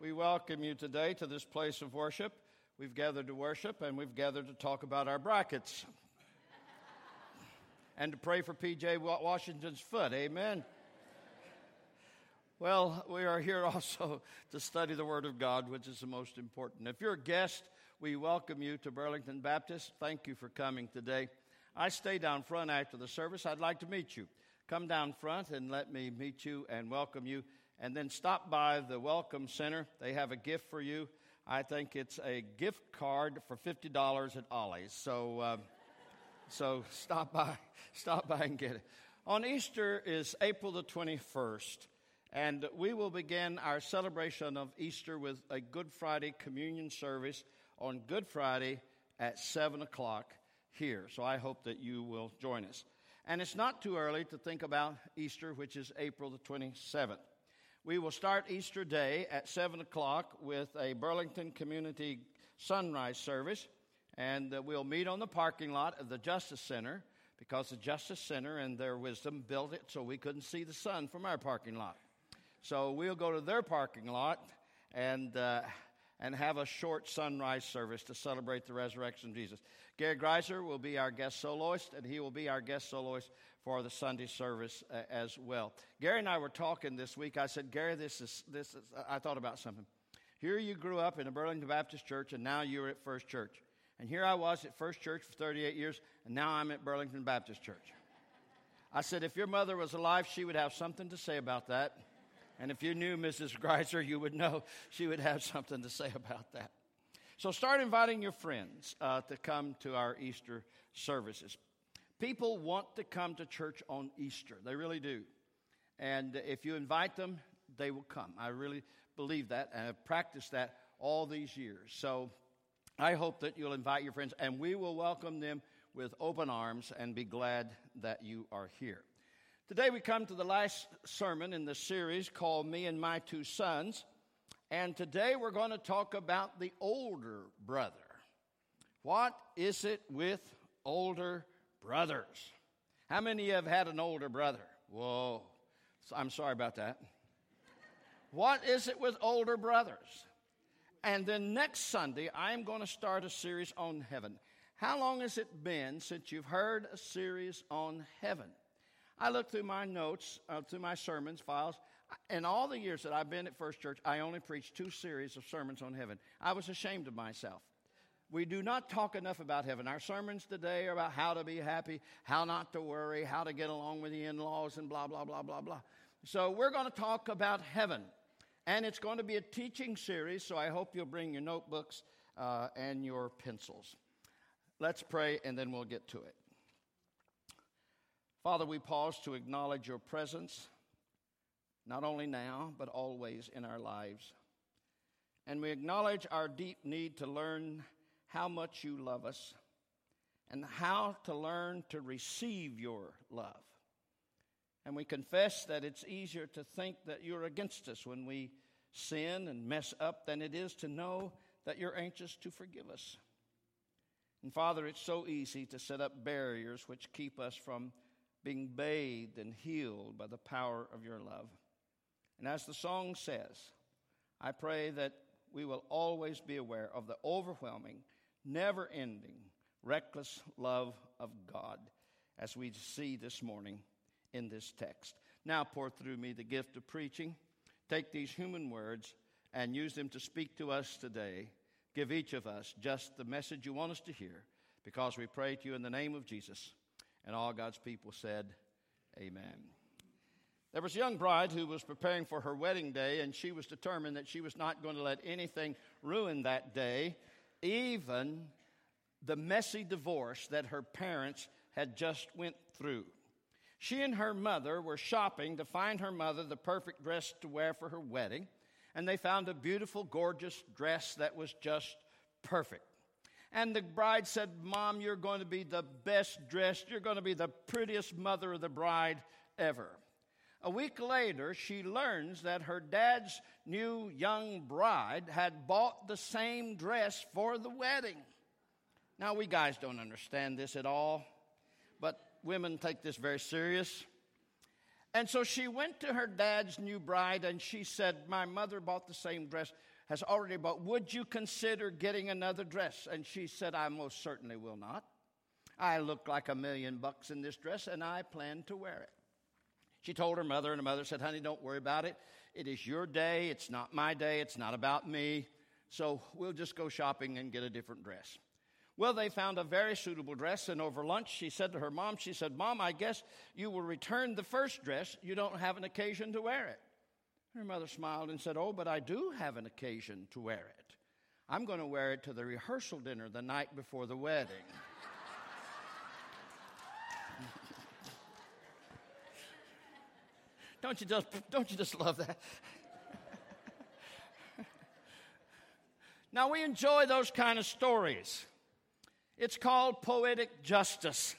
We welcome you today to this place of worship. We've gathered to worship and we've gathered to talk about our brackets and to pray for PJ Washington's foot. Amen. Well, we are here also to study the Word of God, which is the most important. If you're a guest, we welcome you to Burlington Baptist. Thank you for coming today. I stay down front after the service. I'd like to meet you. Come down front and let me meet you and welcome you and then stop by the Welcome Center. They have a gift for you. I think it's a gift card for $50 at Ollie's. So, uh, so stop by, stop by and get it. On Easter is April the 21st, and we will begin our celebration of Easter with a Good Friday communion service on Good Friday at 7 o'clock here. So I hope that you will join us. And it's not too early to think about Easter, which is April the 27th. We will start Easter Day at 7 o'clock with a Burlington Community Sunrise service, and uh, we'll meet on the parking lot of the Justice Center because the Justice Center and their wisdom built it so we couldn't see the sun from our parking lot. So we'll go to their parking lot and. Uh, and have a short sunrise service to celebrate the resurrection of Jesus. Gary Greiser will be our guest soloist, and he will be our guest soloist for the Sunday service uh, as well. Gary and I were talking this week. I said, Gary, this is, this is, I thought about something. Here you grew up in a Burlington Baptist church, and now you're at First Church. And here I was at First Church for 38 years, and now I'm at Burlington Baptist Church. I said, if your mother was alive, she would have something to say about that. And if you knew Mrs. Greiser, you would know she would have something to say about that. So start inviting your friends uh, to come to our Easter services. People want to come to church on Easter, they really do. And if you invite them, they will come. I really believe that, and I've practiced that all these years. So I hope that you'll invite your friends, and we will welcome them with open arms and be glad that you are here. Today we come to the last sermon in the series called Me and My Two Sons. And today we're going to talk about the older brother. What is it with older brothers? How many of you have had an older brother? Whoa, I'm sorry about that. What is it with older brothers? And then next Sunday, I'm going to start a series on heaven. How long has it been since you've heard a series on heaven? I look through my notes, uh, through my sermons files. In all the years that I've been at First Church, I only preached two series of sermons on heaven. I was ashamed of myself. We do not talk enough about heaven. Our sermons today are about how to be happy, how not to worry, how to get along with the in laws, and blah, blah, blah, blah, blah. So we're going to talk about heaven. And it's going to be a teaching series, so I hope you'll bring your notebooks uh, and your pencils. Let's pray, and then we'll get to it. Father, we pause to acknowledge your presence, not only now, but always in our lives. And we acknowledge our deep need to learn how much you love us and how to learn to receive your love. And we confess that it's easier to think that you're against us when we sin and mess up than it is to know that you're anxious to forgive us. And Father, it's so easy to set up barriers which keep us from being bathed and healed by the power of your love. And as the song says, I pray that we will always be aware of the overwhelming, never ending, reckless love of God as we see this morning in this text. Now pour through me the gift of preaching. Take these human words and use them to speak to us today. Give each of us just the message you want us to hear because we pray to you in the name of Jesus. And all God's people said, Amen. There was a young bride who was preparing for her wedding day, and she was determined that she was not going to let anything ruin that day, even the messy divorce that her parents had just went through. She and her mother were shopping to find her mother the perfect dress to wear for her wedding, and they found a beautiful, gorgeous dress that was just perfect. And the bride said, Mom, you're going to be the best dressed. You're going to be the prettiest mother of the bride ever. A week later, she learns that her dad's new young bride had bought the same dress for the wedding. Now, we guys don't understand this at all, but women take this very serious. And so she went to her dad's new bride and she said, My mother bought the same dress, has already bought. Would you consider getting another dress? And she said, I most certainly will not. I look like a million bucks in this dress and I plan to wear it. She told her mother, and her mother said, Honey, don't worry about it. It is your day. It's not my day. It's not about me. So we'll just go shopping and get a different dress. Well, they found a very suitable dress, and over lunch, she said to her mom, She said, Mom, I guess you will return the first dress. You don't have an occasion to wear it. Her mother smiled and said, Oh, but I do have an occasion to wear it. I'm going to wear it to the rehearsal dinner the night before the wedding. Don't you just don't you just love that? now we enjoy those kind of stories. It's called poetic justice.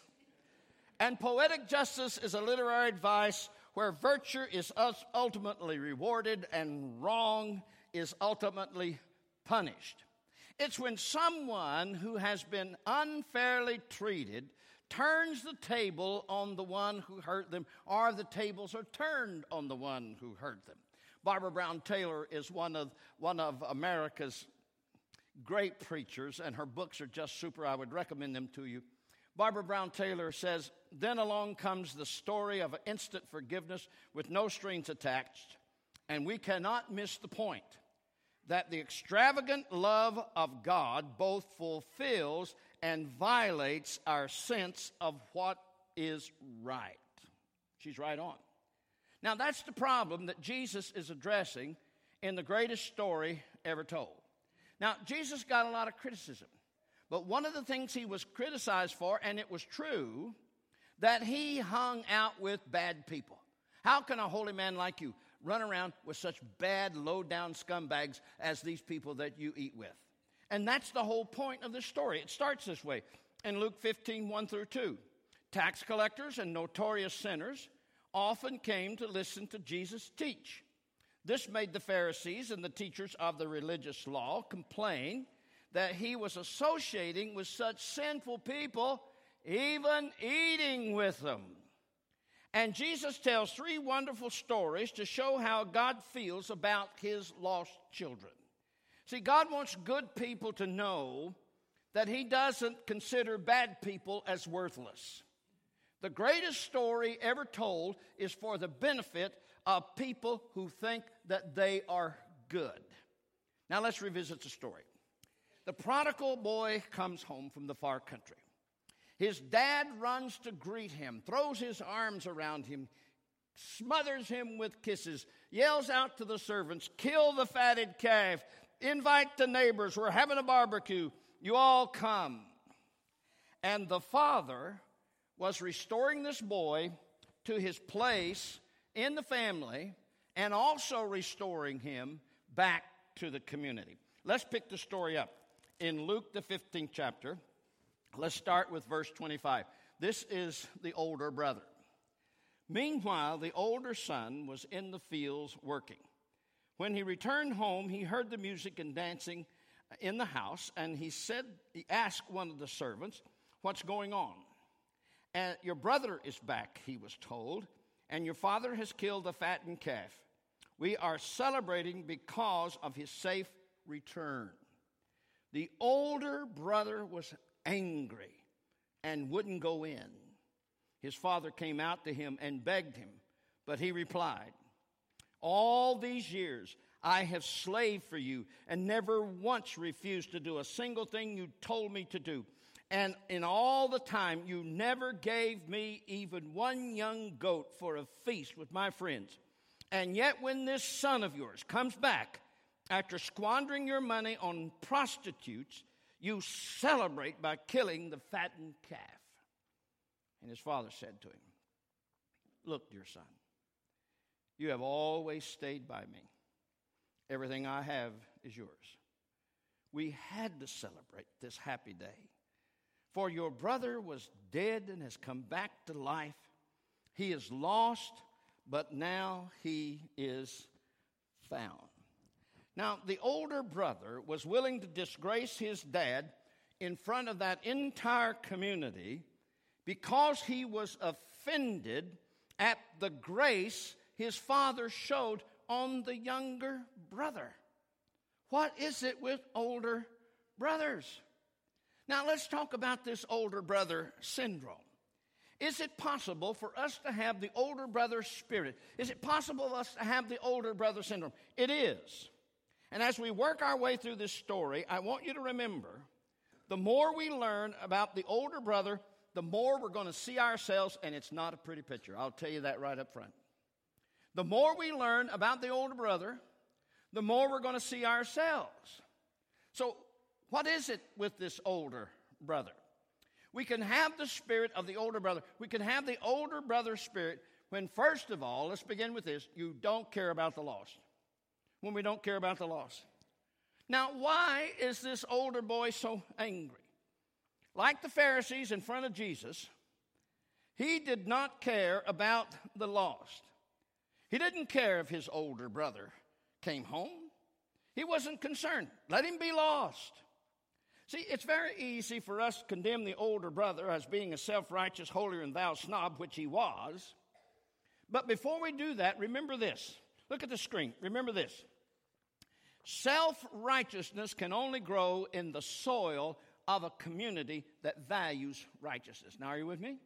And poetic justice is a literary device where virtue is ultimately rewarded and wrong is ultimately punished. It's when someone who has been unfairly treated turns the table on the one who hurt them, or the tables are turned on the one who hurt them. Barbara Brown Taylor is one of, one of America's great preachers, and her books are just super. I would recommend them to you. Barbara Brown Taylor says, Then along comes the story of instant forgiveness with no strings attached, and we cannot miss the point that the extravagant love of God both fulfills and violates our sense of what is right. She's right on. Now, that's the problem that Jesus is addressing in the greatest story ever told. Now, Jesus got a lot of criticism, but one of the things he was criticized for, and it was true, that he hung out with bad people. How can a holy man like you run around with such bad, low down scumbags as these people that you eat with? And that's the whole point of the story. It starts this way in Luke 15 1 through 2. Tax collectors and notorious sinners often came to listen to Jesus teach. This made the Pharisees and the teachers of the religious law complain that he was associating with such sinful people, even eating with them. And Jesus tells three wonderful stories to show how God feels about his lost children. See, God wants good people to know that He doesn't consider bad people as worthless. The greatest story ever told is for the benefit of people who think that they are good. Now let's revisit the story. The prodigal boy comes home from the far country. His dad runs to greet him, throws his arms around him, smothers him with kisses, yells out to the servants, Kill the fatted calf. Invite the neighbors. We're having a barbecue. You all come. And the father was restoring this boy to his place in the family and also restoring him back to the community. Let's pick the story up in Luke, the 15th chapter. Let's start with verse 25. This is the older brother. Meanwhile, the older son was in the fields working. When he returned home, he heard the music and dancing in the house, and he said, he asked one of the servants, What's going on? And your brother is back, he was told, and your father has killed the fattened calf. We are celebrating because of his safe return. The older brother was angry and wouldn't go in. His father came out to him and begged him, but he replied, all these years, I have slaved for you and never once refused to do a single thing you told me to do. And in all the time, you never gave me even one young goat for a feast with my friends. And yet, when this son of yours comes back after squandering your money on prostitutes, you celebrate by killing the fattened calf. And his father said to him, Look, dear son, you have always stayed by me. Everything I have is yours. We had to celebrate this happy day. For your brother was dead and has come back to life. He is lost, but now he is found. Now, the older brother was willing to disgrace his dad in front of that entire community because he was offended at the grace his father showed on the younger brother. What is it with older brothers? Now, let's talk about this older brother syndrome. Is it possible for us to have the older brother spirit? Is it possible for us to have the older brother syndrome? It is. And as we work our way through this story, I want you to remember the more we learn about the older brother, the more we're going to see ourselves, and it's not a pretty picture. I'll tell you that right up front. The more we learn about the older brother, the more we're going to see ourselves. So, what is it with this older brother? We can have the spirit of the older brother. We can have the older brother spirit when, first of all, let's begin with this you don't care about the lost. When we don't care about the lost. Now, why is this older boy so angry? Like the Pharisees in front of Jesus, he did not care about the lost. He didn't care if his older brother came home. He wasn't concerned. Let him be lost. See, it's very easy for us to condemn the older brother as being a self righteous, holier than thou snob, which he was. But before we do that, remember this. Look at the screen. Remember this. Self righteousness can only grow in the soil of a community that values righteousness. Now, are you with me?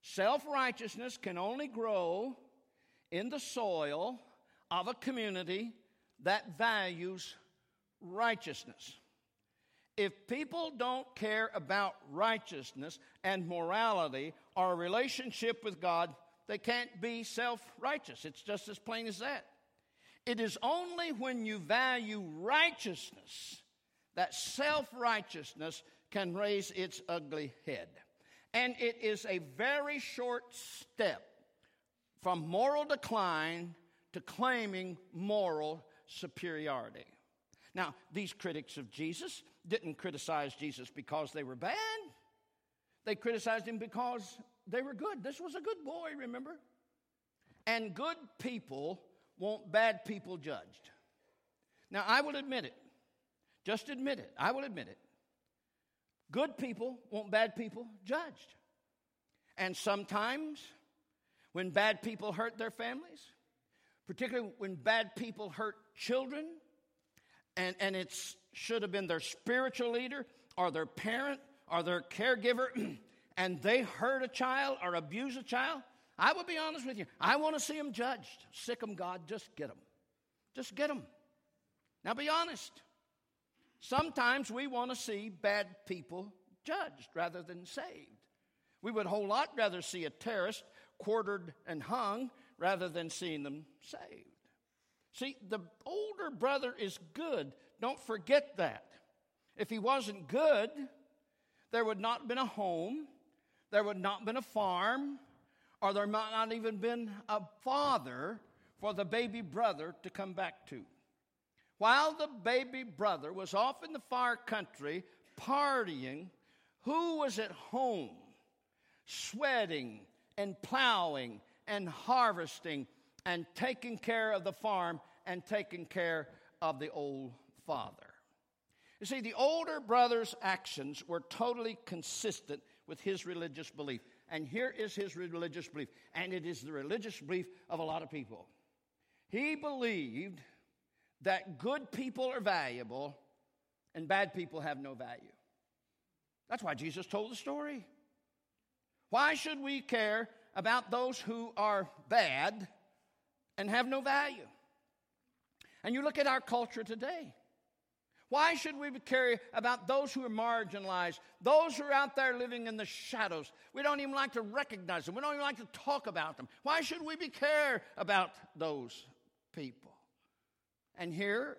Self righteousness can only grow in the soil of a community that values righteousness. If people don't care about righteousness and morality or a relationship with God, they can't be self righteous. It's just as plain as that. It is only when you value righteousness that self righteousness can raise its ugly head. And it is a very short step from moral decline to claiming moral superiority. Now, these critics of Jesus didn't criticize Jesus because they were bad. They criticized him because they were good. This was a good boy, remember? And good people want bad people judged. Now, I will admit it. Just admit it. I will admit it. Good people want bad people judged. And sometimes, when bad people hurt their families, particularly when bad people hurt children, and, and it should have been their spiritual leader or their parent or their caregiver, and they hurt a child or abuse a child, I will be honest with you. I want to see them judged. Sic them, God. Just get them. Just get them. Now be honest. Sometimes we want to see bad people judged rather than saved. We would a whole lot rather see a terrorist quartered and hung rather than seeing them saved. See, the older brother is good. Don't forget that. If he wasn't good, there would not have been a home, there would not have been a farm, or there might not even been a father for the baby brother to come back to. While the baby brother was off in the far country partying, who was at home sweating and plowing and harvesting and taking care of the farm and taking care of the old father. You see, the older brother's actions were totally consistent with his religious belief. And here is his religious belief, and it is the religious belief of a lot of people. He believed that good people are valuable and bad people have no value. That's why Jesus told the story. Why should we care about those who are bad and have no value? And you look at our culture today. Why should we care about those who are marginalized, those who are out there living in the shadows? We don't even like to recognize them. We don't even like to talk about them. Why should we be care about those people? And here,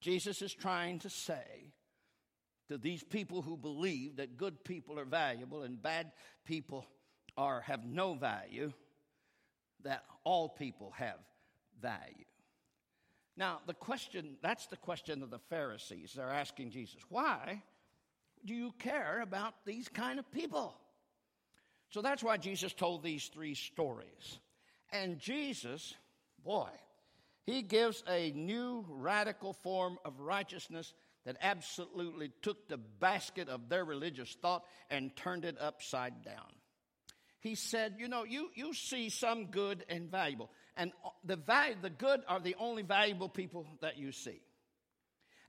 Jesus is trying to say to these people who believe that good people are valuable and bad people are have no value, that all people have value. Now, the question that's the question of the Pharisees. They're asking Jesus, why do you care about these kind of people? So that's why Jesus told these three stories. And Jesus, boy, he gives a new radical form of righteousness that absolutely took the basket of their religious thought and turned it upside down. he said, You know, you, you see some good and valuable. And the, value, the good are the only valuable people that you see.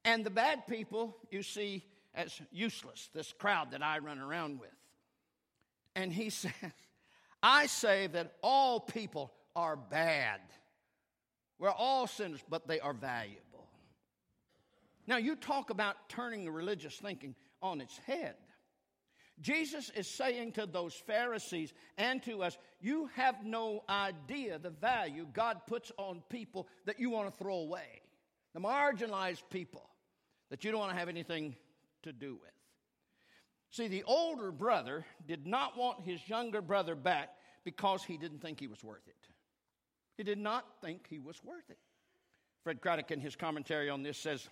And the bad people you see as useless, this crowd that I run around with. And he says, I say that all people are bad. We're all sinners, but they are valuable. Now, you talk about turning the religious thinking on its head. Jesus is saying to those Pharisees and to us, you have no idea the value God puts on people that you want to throw away, the marginalized people that you don't want to have anything to do with. See, the older brother did not want his younger brother back because he didn't think he was worth it. He did not think he was worth it. Fred Craddock, in his commentary on this, says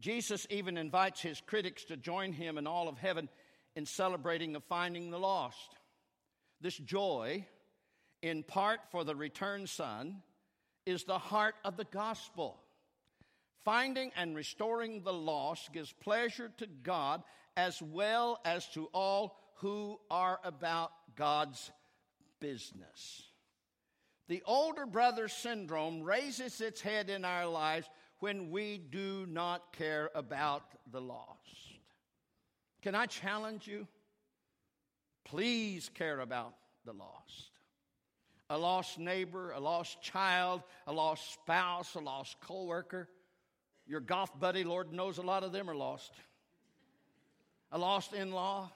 Jesus even invites his critics to join him and all of heaven in celebrating the finding the lost. This joy, in part for the returned son, is the heart of the gospel. Finding and restoring the lost gives pleasure to God as well as to all who are about God's business. The older brother syndrome raises its head in our lives when we do not care about the lost. Can I challenge you? Please care about the lost. A lost neighbor, a lost child, a lost spouse, a lost coworker. Your golf buddy, Lord knows a lot of them are lost. A lost in law.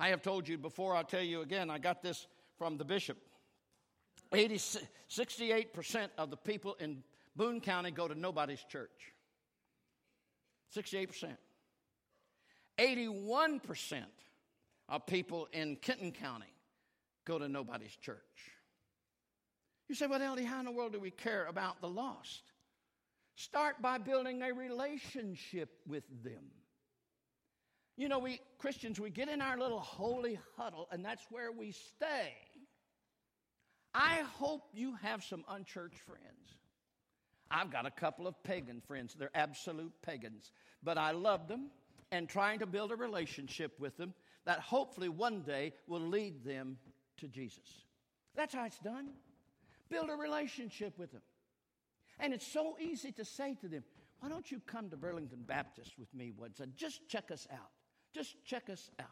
I have told you before, I'll tell you again, I got this from the bishop. 80, 68% of the people in Boone County go to nobody's church. 68%. 81% of people in Kenton County go to nobody's church. You say, well, Ellie, how in the world do we care about the lost? Start by building a relationship with them. You know, we Christians, we get in our little holy huddle, and that's where we stay. I hope you have some unchurched friends. I've got a couple of pagan friends. They're absolute pagans, but I love them and trying to build a relationship with them that hopefully one day will lead them to Jesus. That's how it's done. Build a relationship with them. And it's so easy to say to them, why don't you come to Burlington Baptist with me once and just check us out? Just check us out.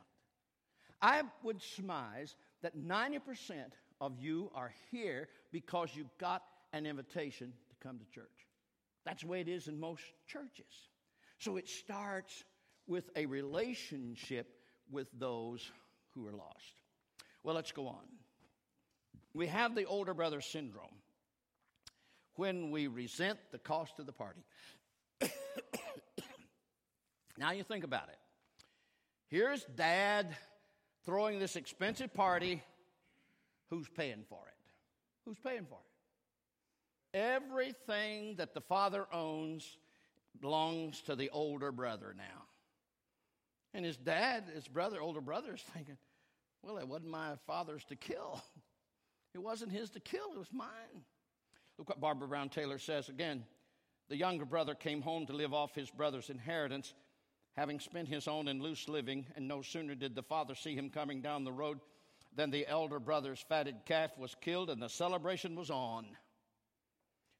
I would surmise that 90% of you are here because you got an invitation come to church. That's the way it is in most churches. So it starts with a relationship with those who are lost. Well, let's go on. We have the older brother syndrome when we resent the cost of the party. now you think about it. Here's dad throwing this expensive party. Who's paying for it? Who's paying for it? Everything that the father owns belongs to the older brother now. And his dad, his brother, older brother, is thinking, well, it wasn't my father's to kill. It wasn't his to kill, it was mine. Look what Barbara Brown Taylor says again. The younger brother came home to live off his brother's inheritance, having spent his own in loose living, and no sooner did the father see him coming down the road than the elder brother's fatted calf was killed and the celebration was on.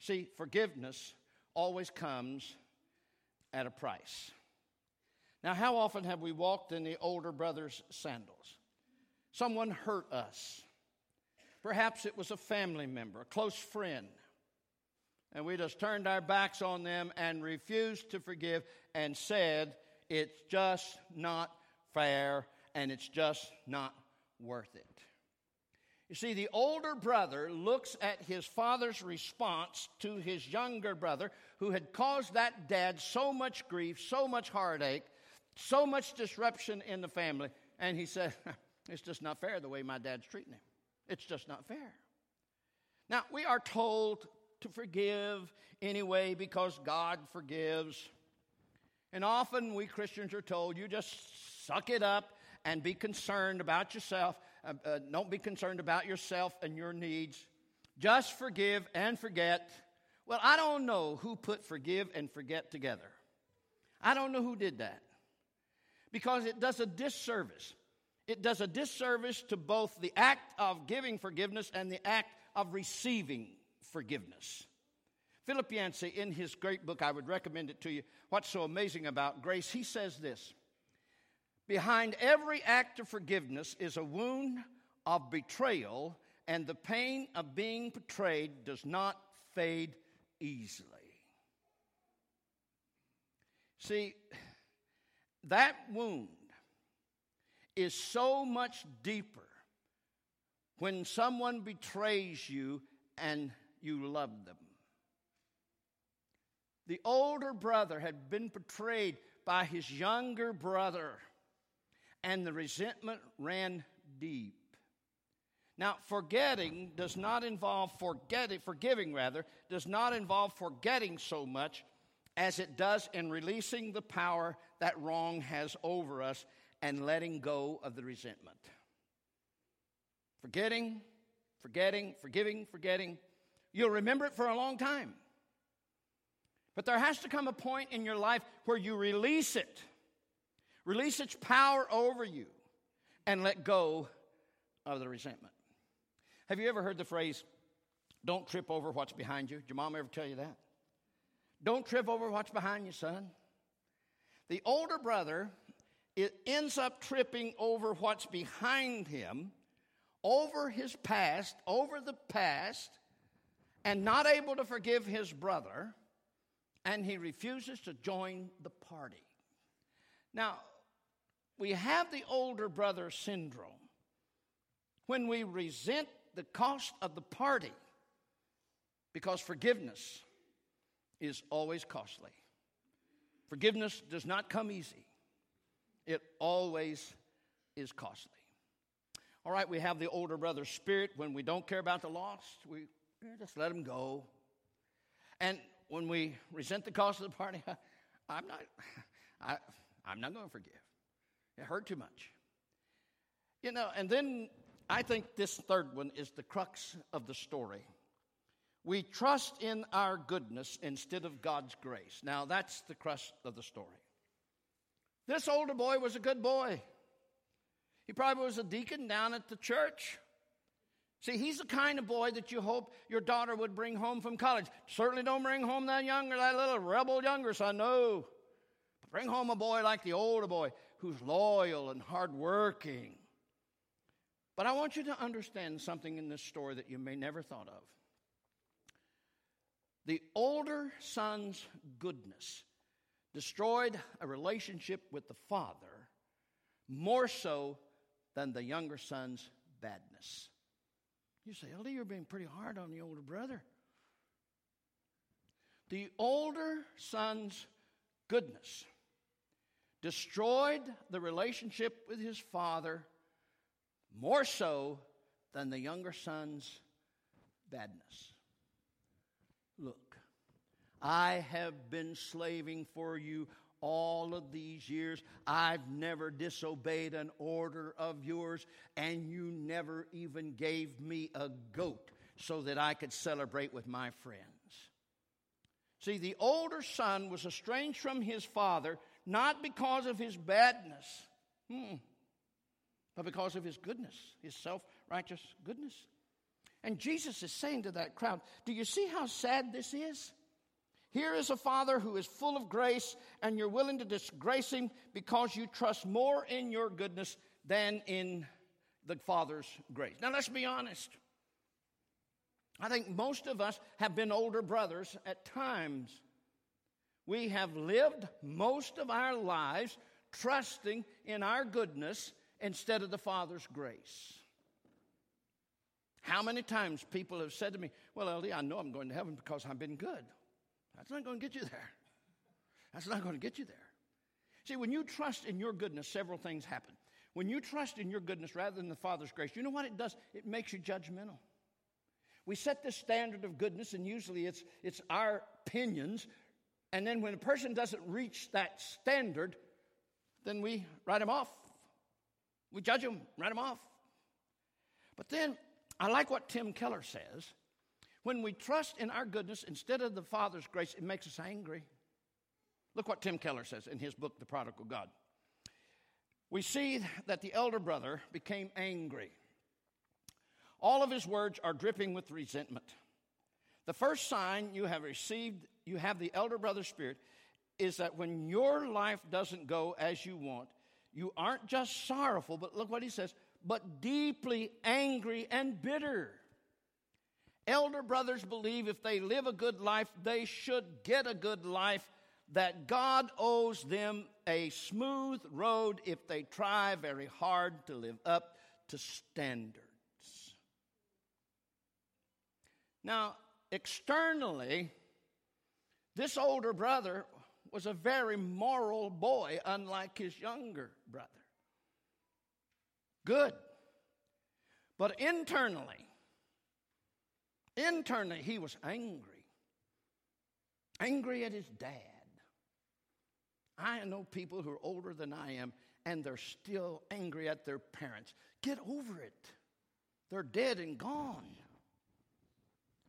See, forgiveness always comes at a price. Now, how often have we walked in the older brother's sandals? Someone hurt us. Perhaps it was a family member, a close friend. And we just turned our backs on them and refused to forgive and said, it's just not fair and it's just not worth it. You see, the older brother looks at his father's response to his younger brother, who had caused that dad so much grief, so much heartache, so much disruption in the family. And he said, It's just not fair the way my dad's treating him. It's just not fair. Now, we are told to forgive anyway because God forgives. And often we Christians are told, you just suck it up and be concerned about yourself. Uh, uh, don't be concerned about yourself and your needs. Just forgive and forget. Well, I don't know who put forgive and forget together. I don't know who did that because it does a disservice. it does a disservice to both the act of giving forgiveness and the act of receiving forgiveness. Philip Yancey, in his great book, I would recommend it to you, What's So Amazing About Grace, he says this Behind every act of forgiveness is a wound of betrayal, and the pain of being betrayed does not fade easily. See, that wound is so much deeper when someone betrays you and you love them. The older brother had been betrayed by his younger brother, and the resentment ran deep. Now, forgetting does not involve forgetting, forgiving rather, does not involve forgetting so much as it does in releasing the power that wrong has over us and letting go of the resentment. Forgetting, forgetting, forgiving, forgetting. You'll remember it for a long time. But there has to come a point in your life where you release it, release its power over you, and let go of the resentment. Have you ever heard the phrase, don't trip over what's behind you? Did your mom ever tell you that? Don't trip over what's behind you, son. The older brother it ends up tripping over what's behind him, over his past, over the past, and not able to forgive his brother, and he refuses to join the party. Now, we have the older brother syndrome when we resent the cost of the party because forgiveness is always costly. Forgiveness does not come easy it always is costly. All right, we have the older brother spirit. When we don't care about the lost, we just let them go. And when we resent the cost of the party, I'm not, I, I'm not going to forgive. It hurt too much. You know, and then I think this third one is the crux of the story. We trust in our goodness instead of God's grace. Now, that's the crux of the story. This older boy was a good boy. He probably was a deacon down at the church. See, he's the kind of boy that you hope your daughter would bring home from college. Certainly don't bring home that younger, that little rebel younger son, no. Bring home a boy like the older boy who's loyal and hardworking. But I want you to understand something in this story that you may never thought of. The older son's goodness destroyed a relationship with the father more so than the younger son's badness. You say, Elder, you're being pretty hard on the older brother. The older son's goodness destroyed the relationship with his father more so than the younger son's badness. Look, I have been slaving for you all of these years. I've never disobeyed an order of yours, and you never even gave me a goat so that I could celebrate with my friends. See, the older son was estranged from his father not because of his badness, hmm, but because of his goodness, his self righteous goodness. And Jesus is saying to that crowd, Do you see how sad this is? Here is a father who is full of grace, and you're willing to disgrace him because you trust more in your goodness than in the father's grace. Now, let's be honest. I think most of us have been older brothers at times. We have lived most of our lives trusting in our goodness instead of the Father's grace. How many times people have said to me, Well, LD, I know I'm going to heaven because I've been good. That's not going to get you there. That's not going to get you there. See, when you trust in your goodness, several things happen. When you trust in your goodness rather than the Father's grace, you know what it does? It makes you judgmental. We set this standard of goodness, and usually it's, it's our opinions. And then when a person doesn't reach that standard, then we write them off. We judge them, write them off. But then I like what Tim Keller says. When we trust in our goodness instead of the Father's grace, it makes us angry. Look what Tim Keller says in his book, The Prodigal God. we see that the elder brother became angry. All of his words are dripping with resentment. The first sign you have received, you have the elder brother spirit, is that when your life doesn't go as you want, you aren't just sorrowful, but look what he says, but deeply angry and bitter. Elder brothers believe if they live a good life, they should get a good life, that God owes them a smooth road if they try very hard to live up to standards. Now, externally, this older brother was a very moral boy, unlike his younger brother. Good. But internally, internally, he was angry. Angry at his dad. I know people who are older than I am, and they're still angry at their parents. Get over it. They're dead and gone.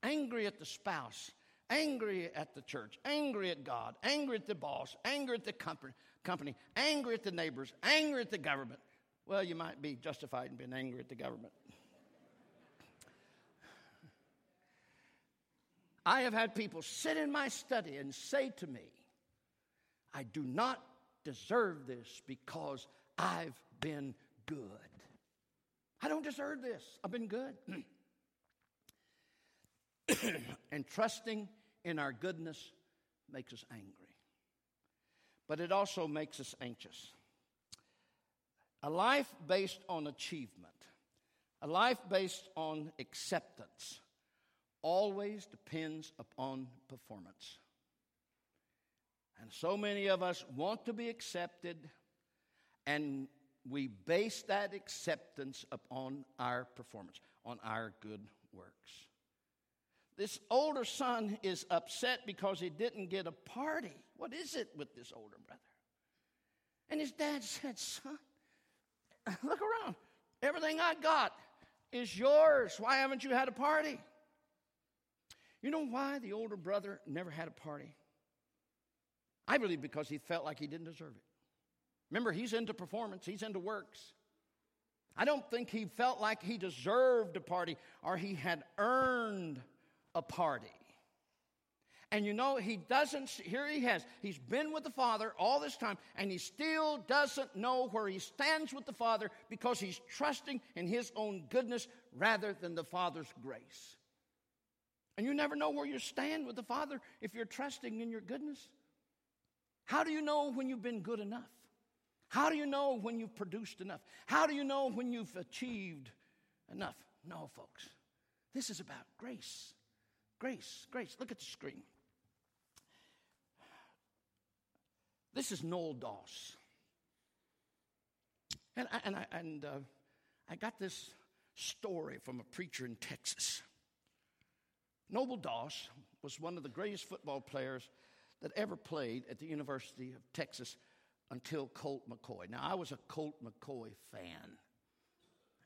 Angry at the spouse, angry at the church, angry at God, angry at the boss, angry at the company, angry at the neighbors, angry at the government. Well, you might be justified in being angry at the government. I have had people sit in my study and say to me, I do not deserve this because I've been good. I don't deserve this. I've been good. and trusting in our goodness makes us angry. But it also makes us anxious. A life based on achievement, a life based on acceptance, always depends upon performance. And so many of us want to be accepted, and we base that acceptance upon our performance, on our good works. This older son is upset because he didn't get a party. What is it with this older brother? And his dad said, Son, look around. Everything I got is yours. Why haven't you had a party? You know why the older brother never had a party? I believe because he felt like he didn't deserve it. Remember, he's into performance, he's into works. I don't think he felt like he deserved a party or he had earned a party. And you know, he doesn't, here he has, he's been with the Father all this time, and he still doesn't know where he stands with the Father because he's trusting in his own goodness rather than the Father's grace. And you never know where you stand with the Father if you're trusting in your goodness. How do you know when you've been good enough? How do you know when you've produced enough? How do you know when you've achieved enough? No, folks. This is about grace. Grace, grace. Look at the screen. This is Noble Doss. And I, and I, and, uh, I got this story from a preacher in Texas. Noble Doss was one of the greatest football players that ever played at the University of Texas until Colt McCoy. Now, I was a Colt McCoy fan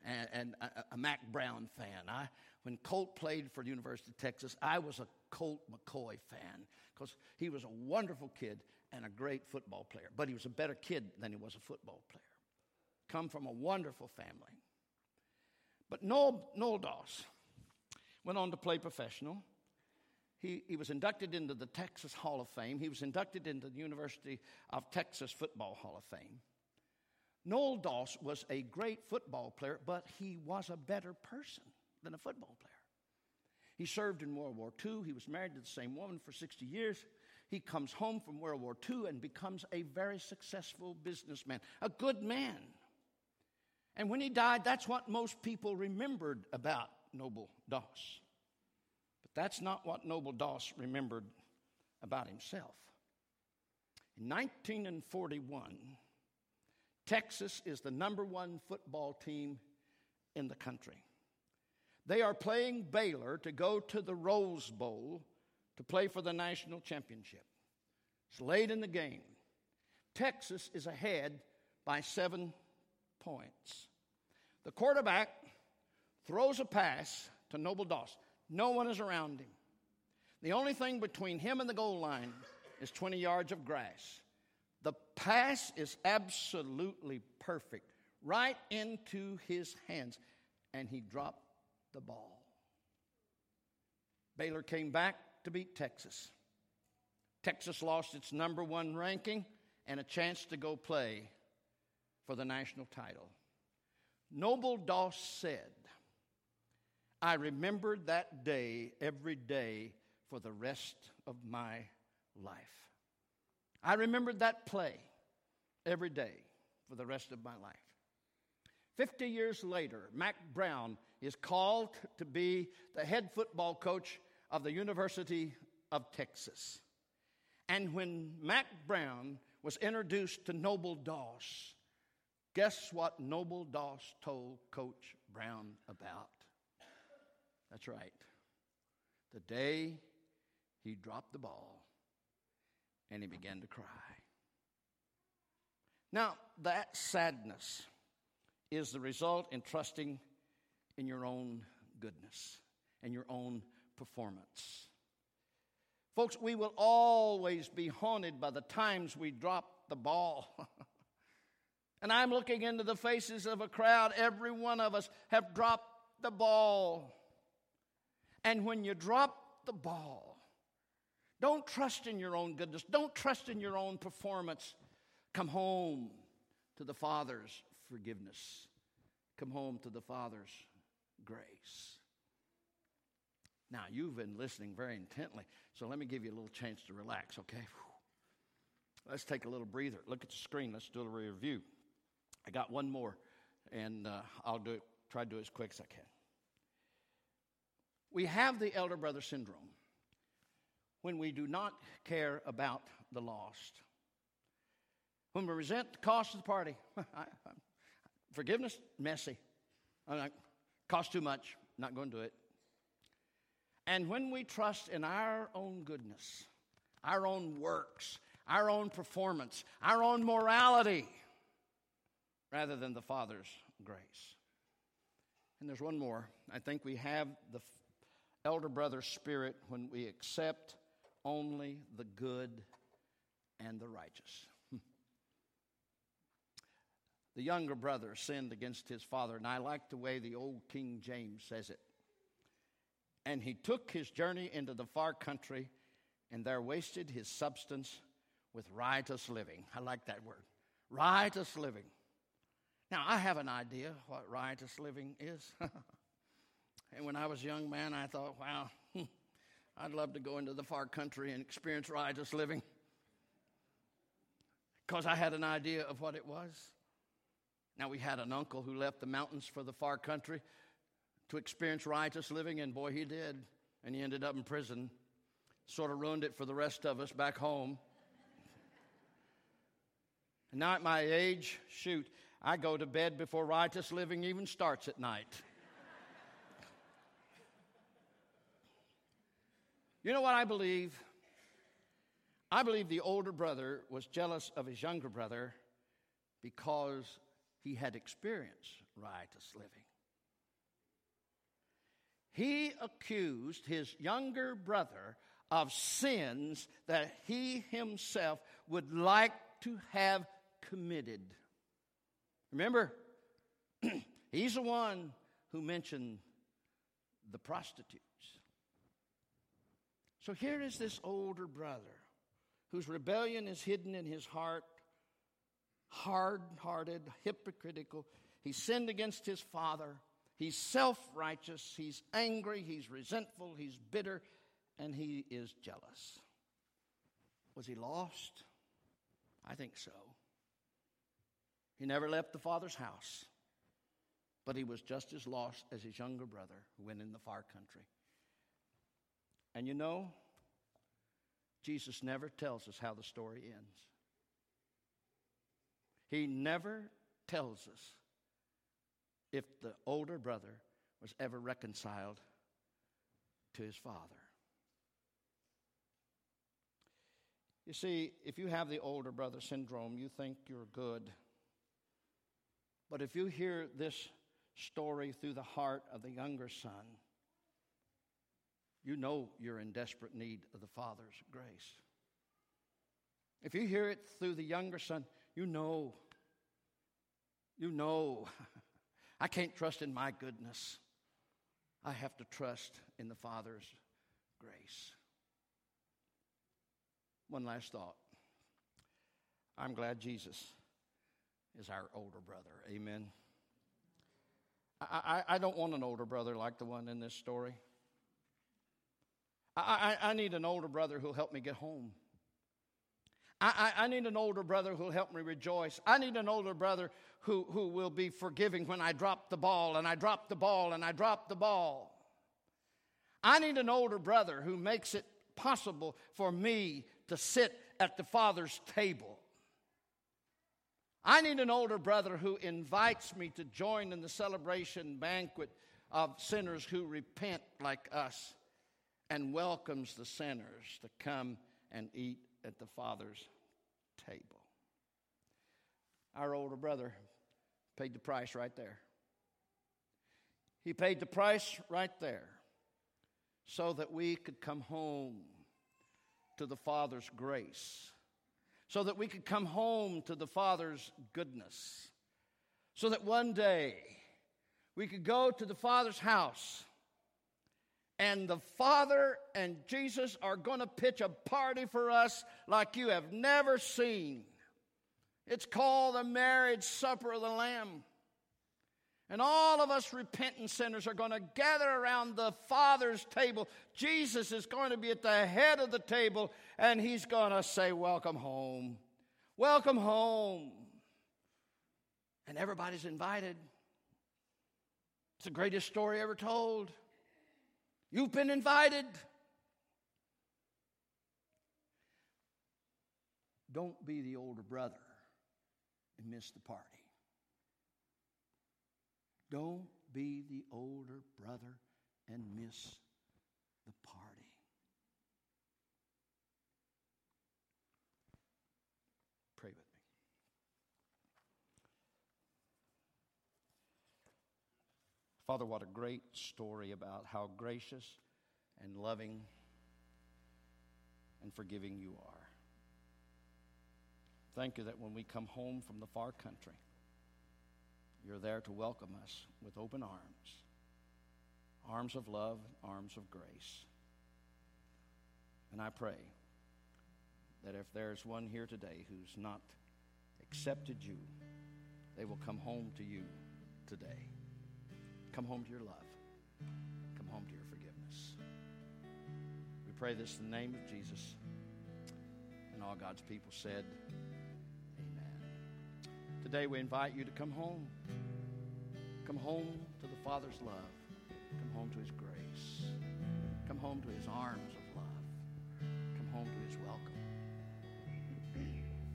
and, and a, a, Mack Brown fan. I, when Colt played for the University of Texas, I was a Colt McCoy fan because he was a wonderful kid and a great football player. But he was a better kid than he was a football player. Come from a wonderful family. But Noble, Noble Doss went on to play professional. He, he was inducted into the Texas Hall of Fame. He was inducted into the University of Texas Football Hall of Fame. Noble Doss was a great football player, but he was a better person than a football player. He served in World War II. He was married to the same woman for 60 years. He comes home from World War II and becomes a very successful businessman, a good man. And when he died, that's what most people remembered about Noble Doss. But that's not what Noble Doss remembered about himself. In 1941, Texas is the number one football team in the country. They are playing Baylor to go to the Rose Bowl to play for the national championship. It's late in the game. Texas is ahead by seven points. The quarterback throws a pass to Noble Doss. No one is around him. The only thing between him and the goal line is 20 yards of grass. The pass is absolutely perfect, right into his hands, and he dropped the ball. Baylor came back to beat Texas. Texas lost its number one ranking and a chance to go play for the national title. Noble Doss said, I remembered that day every day for the rest of my life. I remembered that play every day for the rest of my life. 50 years later, Mack Brown is called to be the head football coach of the University of Texas. And when Mack Brown was introduced to Noble Doss, guess what Noble Doss told Coach Brown about? That's right. The day he dropped the ball, and he began to cry. Now, that sadness is the result in trusting in your own goodness and your own performance. Folks, we will always be haunted by the times we drop the ball. and I'm looking into the faces of a crowd. Every one of us have dropped the ball. And when you drop the ball, don't trust in your own goodness. Don't trust in your own performance. Come home to the Father's forgiveness. Come home to the Father's grace. Now, you've been listening very intently, so let me give you a little chance to relax, okay? Let's take a little breather. Look at the screen. Let's do a review. I got one more, and uh, I'll do it, try to do it as quick as I can. We have the elder brother syndrome when we do not care about the lost. When we resent the cost of the party, forgiveness, messy. I'm like, cost too much, not going to do it. And when we trust in our own goodness, our own works, our own performance, our own morality, rather than the Father's grace. And there's one more. I think we have the elder brother spirit when we accept only the good and the righteous. The younger brother sinned against his father, and I like the way the old King James says it. And he took his journey into the far country, and there wasted his substance with riotous living. I like that word riotous living. Now, I have an idea what riotous living is. and when I was a young man, I thought, wow, I'd love to go into the far country and experience riotous living because I had an idea of what it was. Now, we had an uncle who left the mountains for the far country to experience riotous living, and boy, he did. And he ended up in prison. Sort of ruined it for the rest of us back home. and now, at my age, shoot, I go to bed before riotous living even starts at night. You know what I believe? I believe the older brother was jealous of his younger brother because he had experienced riotous living. He accused his younger brother of sins that he himself would like to have committed. Remember, he's the one who mentioned the prostitutes. So here is this older brother whose rebellion is hidden in his heart, hard hearted, hypocritical. He sinned against his father. He's self righteous. He's angry. He's resentful. He's bitter. And he is jealous. Was he lost? I think so. He never left the father's house, but he was just as lost as his younger brother who went in the far country. And you know, Jesus never tells us how the story ends. He never tells us if the older brother was ever reconciled to his father. You see, if you have the older brother syndrome, you think you're good. But if you hear this story through the heart of the younger son, you know you're in desperate need of the Father's grace. If you hear it through the younger son, you know. You know. I can't trust in my goodness. I have to trust in the Father's grace. One last thought. I'm glad Jesus is our older brother. Amen. I, I, I don't want an older brother like the one in this story. I, I, I need an older brother who'll help me get home. I, I, I, need an older brother who'll help me rejoice. I need an older brother who, who will be forgiving when I drop the ball and I drop the ball and I drop the ball. I need an older brother who makes it possible for me to sit at the Father's table. I need an older brother who invites me to join in the celebration banquet of sinners who repent like us and welcomes the sinners to come and eat at the Father's table. Our older brother paid the price right there. He paid the price right there so that we could come home to the Father's grace, so that we could come home to the Father's goodness, so that one day we could go to the Father's house and the Father and Jesus are going to pitch a party for us like you have never seen. It's called the marriage supper of the Lamb. And all of us repentant sinners are going to gather around the Father's table. Jesus is going to be at the head of the table, and he's going to say, Welcome home. Welcome home. And everybody's invited. It's the greatest story ever told. You've been invited. Don't be the older brother and miss the party. Don't be the older brother and miss the party. Pray with me. Father, what a great story about how gracious and loving and forgiving you are. Thank you that when we come home from the far country, you're there to welcome us with open arms arms of love, arms of grace. And I pray that if there's one here today who's not accepted you, they will come home to you today. Come home to your love. Come home to your forgiveness. We pray this in the name of Jesus. And all God's people said, Amen. Today we invite you to come home. Come home to the Father's love. Come home to His grace. Come home to His arms of love. Come home to His welcome.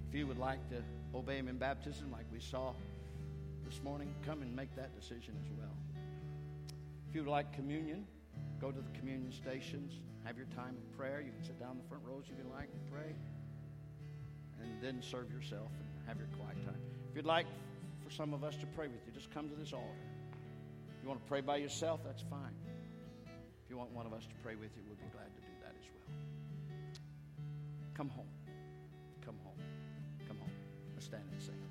If you would like to obey Him in baptism, like we saw this morning, come and make that decision as well. If you would like communion, go to the communion stations, have your time of prayer. You can sit down in the front rows if you like and pray, and then serve yourself and have your quiet time. If you'd like for some of us to pray with you, just come to this altar. If you want to pray by yourself, that's fine. If you want one of us to pray with you, we'll be glad to do that as well. Come home. Come home. Come home. Let's stand and sing.